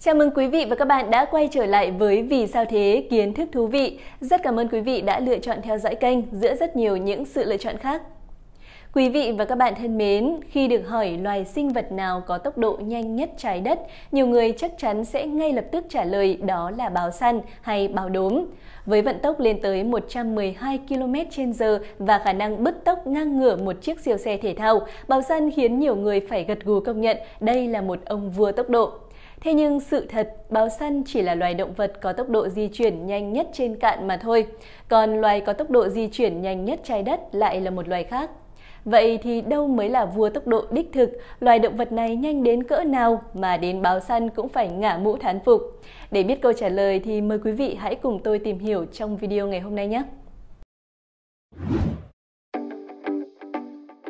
Chào mừng quý vị và các bạn đã quay trở lại với Vì sao thế kiến thức thú vị. Rất cảm ơn quý vị đã lựa chọn theo dõi kênh giữa rất nhiều những sự lựa chọn khác. Quý vị và các bạn thân mến, khi được hỏi loài sinh vật nào có tốc độ nhanh nhất trái đất, nhiều người chắc chắn sẽ ngay lập tức trả lời đó là báo săn hay báo đốm. Với vận tốc lên tới 112 km/h và khả năng bứt tốc ngang ngửa một chiếc siêu xe thể thao, báo săn khiến nhiều người phải gật gù công nhận đây là một ông vua tốc độ. Thế nhưng sự thật, báo săn chỉ là loài động vật có tốc độ di chuyển nhanh nhất trên cạn mà thôi. Còn loài có tốc độ di chuyển nhanh nhất trái đất lại là một loài khác. Vậy thì đâu mới là vua tốc độ đích thực, loài động vật này nhanh đến cỡ nào mà đến báo săn cũng phải ngả mũ thán phục? Để biết câu trả lời thì mời quý vị hãy cùng tôi tìm hiểu trong video ngày hôm nay nhé!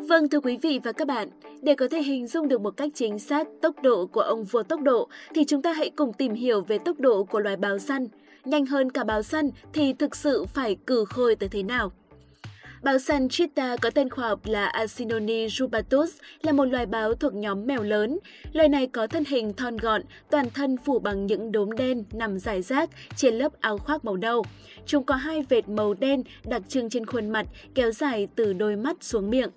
Vâng thưa quý vị và các bạn, để có thể hình dung được một cách chính xác tốc độ của ông vua tốc độ thì chúng ta hãy cùng tìm hiểu về tốc độ của loài báo săn. Nhanh hơn cả báo săn thì thực sự phải cử khôi tới thế nào? Báo săn cheetah có tên khoa học là Asinoni rubatus, là một loài báo thuộc nhóm mèo lớn. Loài này có thân hình thon gọn, toàn thân phủ bằng những đốm đen nằm rải rác trên lớp áo khoác màu nâu. Chúng có hai vệt màu đen đặc trưng trên khuôn mặt, kéo dài từ đôi mắt xuống miệng.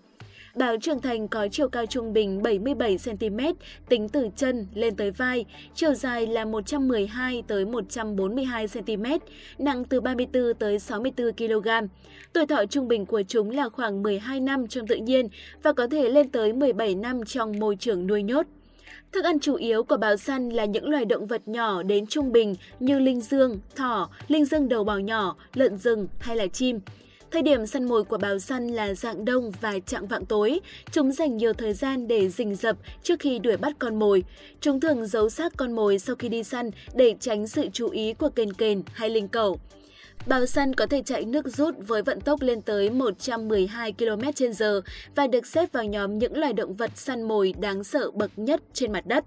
Báo trưởng thành có chiều cao trung bình 77cm, tính từ chân lên tới vai, chiều dài là 112 tới 142cm, nặng từ 34 tới 64 kg. Tuổi thọ trung bình của chúng là khoảng 12 năm trong tự nhiên và có thể lên tới 17 năm trong môi trường nuôi nhốt. Thức ăn chủ yếu của báo săn là những loài động vật nhỏ đến trung bình như linh dương, thỏ, linh dương đầu bò nhỏ, lợn rừng hay là chim. Thời điểm săn mồi của báo săn là dạng đông và trạng vạng tối. Chúng dành nhiều thời gian để rình rập trước khi đuổi bắt con mồi. Chúng thường giấu xác con mồi sau khi đi săn để tránh sự chú ý của kền kền hay linh cẩu. Báo săn có thể chạy nước rút với vận tốc lên tới 112 km/h và được xếp vào nhóm những loài động vật săn mồi đáng sợ bậc nhất trên mặt đất.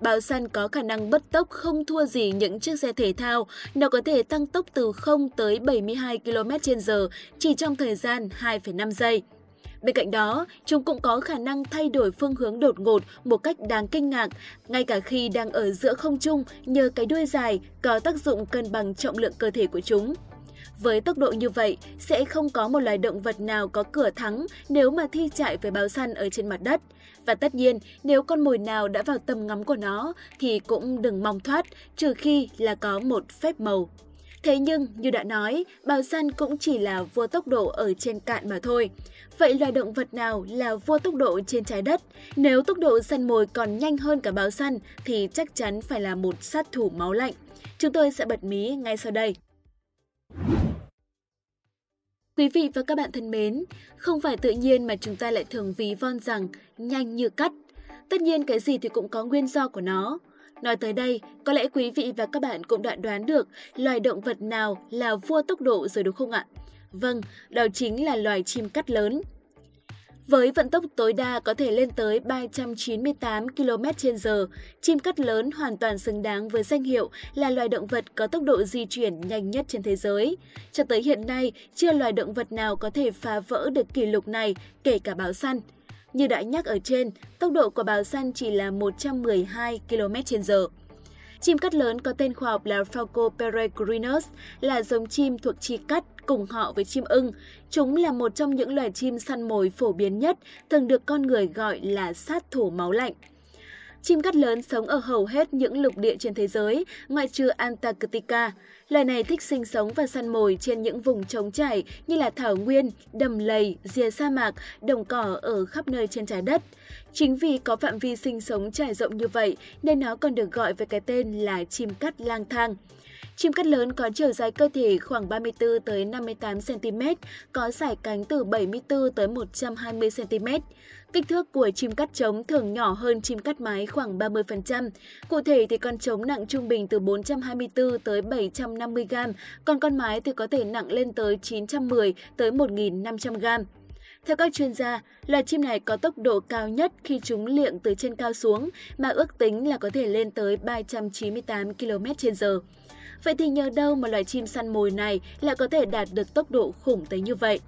Báo săn có khả năng bất tốc không thua gì những chiếc xe thể thao, nó có thể tăng tốc từ 0 tới 72 km/h chỉ trong thời gian 2,5 giây. Bên cạnh đó, chúng cũng có khả năng thay đổi phương hướng đột ngột một cách đáng kinh ngạc, ngay cả khi đang ở giữa không trung nhờ cái đuôi dài có tác dụng cân bằng trọng lượng cơ thể của chúng. Với tốc độ như vậy, sẽ không có một loài động vật nào có cửa thắng nếu mà thi chạy với báo săn ở trên mặt đất. Và tất nhiên, nếu con mồi nào đã vào tầm ngắm của nó thì cũng đừng mong thoát, trừ khi là có một phép màu. Thế nhưng, như đã nói, báo săn cũng chỉ là vua tốc độ ở trên cạn mà thôi. Vậy loài động vật nào là vua tốc độ trên trái đất? Nếu tốc độ săn mồi còn nhanh hơn cả báo săn thì chắc chắn phải là một sát thủ máu lạnh. Chúng tôi sẽ bật mí ngay sau đây. Quý vị và các bạn thân mến, không phải tự nhiên mà chúng ta lại thường ví von rằng nhanh như cắt. Tất nhiên cái gì thì cũng có nguyên do của nó. Nói tới đây, có lẽ quý vị và các bạn cũng đã đoán được loài động vật nào là vua tốc độ rồi đúng không ạ? Vâng, đó chính là loài chim cắt lớn. Với vận tốc tối đa có thể lên tới 398 km/h, chim cắt lớn hoàn toàn xứng đáng với danh hiệu là loài động vật có tốc độ di chuyển nhanh nhất trên thế giới. Cho tới hiện nay, chưa loài động vật nào có thể phá vỡ được kỷ lục này, kể cả báo săn. Như đã nhắc ở trên, tốc độ của báo săn chỉ là 112 km/h. Chim cắt lớn có tên khoa học là Falco peregrinus, là giống chim thuộc chi cắt cùng họ với chim ưng. Chúng là một trong những loài chim săn mồi phổ biến nhất, thường được con người gọi là sát thủ máu lạnh. Chim cắt lớn sống ở hầu hết những lục địa trên thế giới, ngoại trừ Antarctica. Loài này thích sinh sống và săn mồi trên những vùng trống trải như là thảo nguyên, đầm lầy, rìa sa mạc, đồng cỏ ở khắp nơi trên trái đất. Chính vì có phạm vi sinh sống trải rộng như vậy nên nó còn được gọi với cái tên là chim cắt lang thang. Chim cắt lớn có chiều dài cơ thể khoảng 34 tới 58 cm, có sải cánh từ 74 tới 120 cm. Kích thước của chim cắt trống thường nhỏ hơn chim cắt mái khoảng 30%. Cụ thể thì con trống nặng trung bình từ 424 tới 750 g, còn con mái thì có thể nặng lên tới 910 tới 1.500 g. Theo các chuyên gia, loài chim này có tốc độ cao nhất khi chúng liệng từ trên cao xuống, mà ước tính là có thể lên tới 398 km/h. Vậy thì nhờ đâu mà loài chim săn mồi này lại có thể đạt được tốc độ khủng tới như vậy?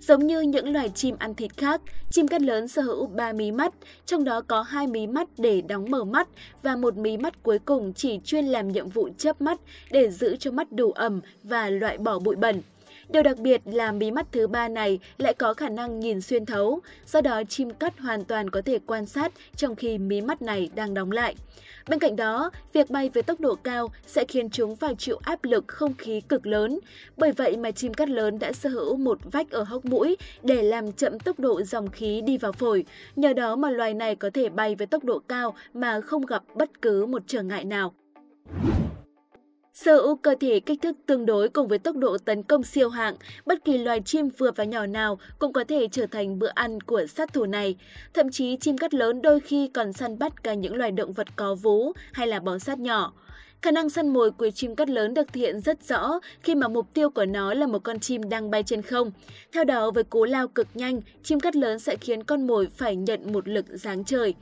Giống như những loài chim ăn thịt khác, chim cắt lớn sở hữu 3 mí mắt, trong đó có hai mí mắt để đóng mở mắt và một mí mắt cuối cùng chỉ chuyên làm nhiệm vụ chớp mắt để giữ cho mắt đủ ẩm và loại bỏ bụi bẩn. Điều đặc biệt là mí mắt thứ ba này lại có khả năng nhìn xuyên thấu, do đó chim cắt hoàn toàn có thể quan sát trong khi mí mắt này đang đóng lại. Bên cạnh đó, việc bay với tốc độ cao sẽ khiến chúng phải chịu áp lực không khí cực lớn. Bởi vậy mà chim cắt lớn đã sở hữu một vách ở hốc mũi để làm chậm tốc độ dòng khí đi vào phổi. Nhờ đó mà loài này có thể bay với tốc độ cao mà không gặp bất cứ một trở ngại nào. Sở hữu cơ thể kích thước tương đối cùng với tốc độ tấn công siêu hạng, bất kỳ loài chim vừa và nhỏ nào cũng có thể trở thành bữa ăn của sát thủ này. Thậm chí chim cắt lớn đôi khi còn săn bắt cả những loài động vật có vú hay là bò sát nhỏ. Khả năng săn mồi của chim cắt lớn được thể hiện rất rõ khi mà mục tiêu của nó là một con chim đang bay trên không. Theo đó, với cú lao cực nhanh, chim cắt lớn sẽ khiến con mồi phải nhận một lực giáng trời.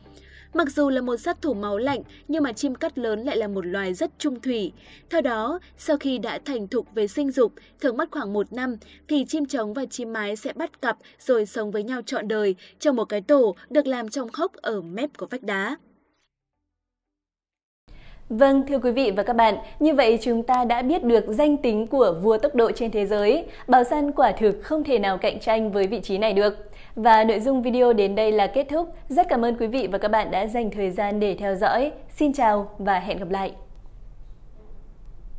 Mặc dù là một sát thủ máu lạnh, nhưng mà chim cắt lớn lại là một loài rất trung thủy. Theo đó, sau khi đã thành thục về sinh dục, thường mất khoảng một năm, thì chim trống và chim mái sẽ bắt cặp rồi sống với nhau trọn đời trong một cái tổ được làm trong hốc ở mép của vách đá. Vâng, thưa quý vị và các bạn, như vậy chúng ta đã biết được danh tính của vua tốc độ trên thế giới. Bảo săn quả thực không thể nào cạnh tranh với vị trí này được. Và nội dung video đến đây là kết thúc. Rất cảm ơn quý vị và các bạn đã dành thời gian để theo dõi. Xin chào và hẹn gặp lại!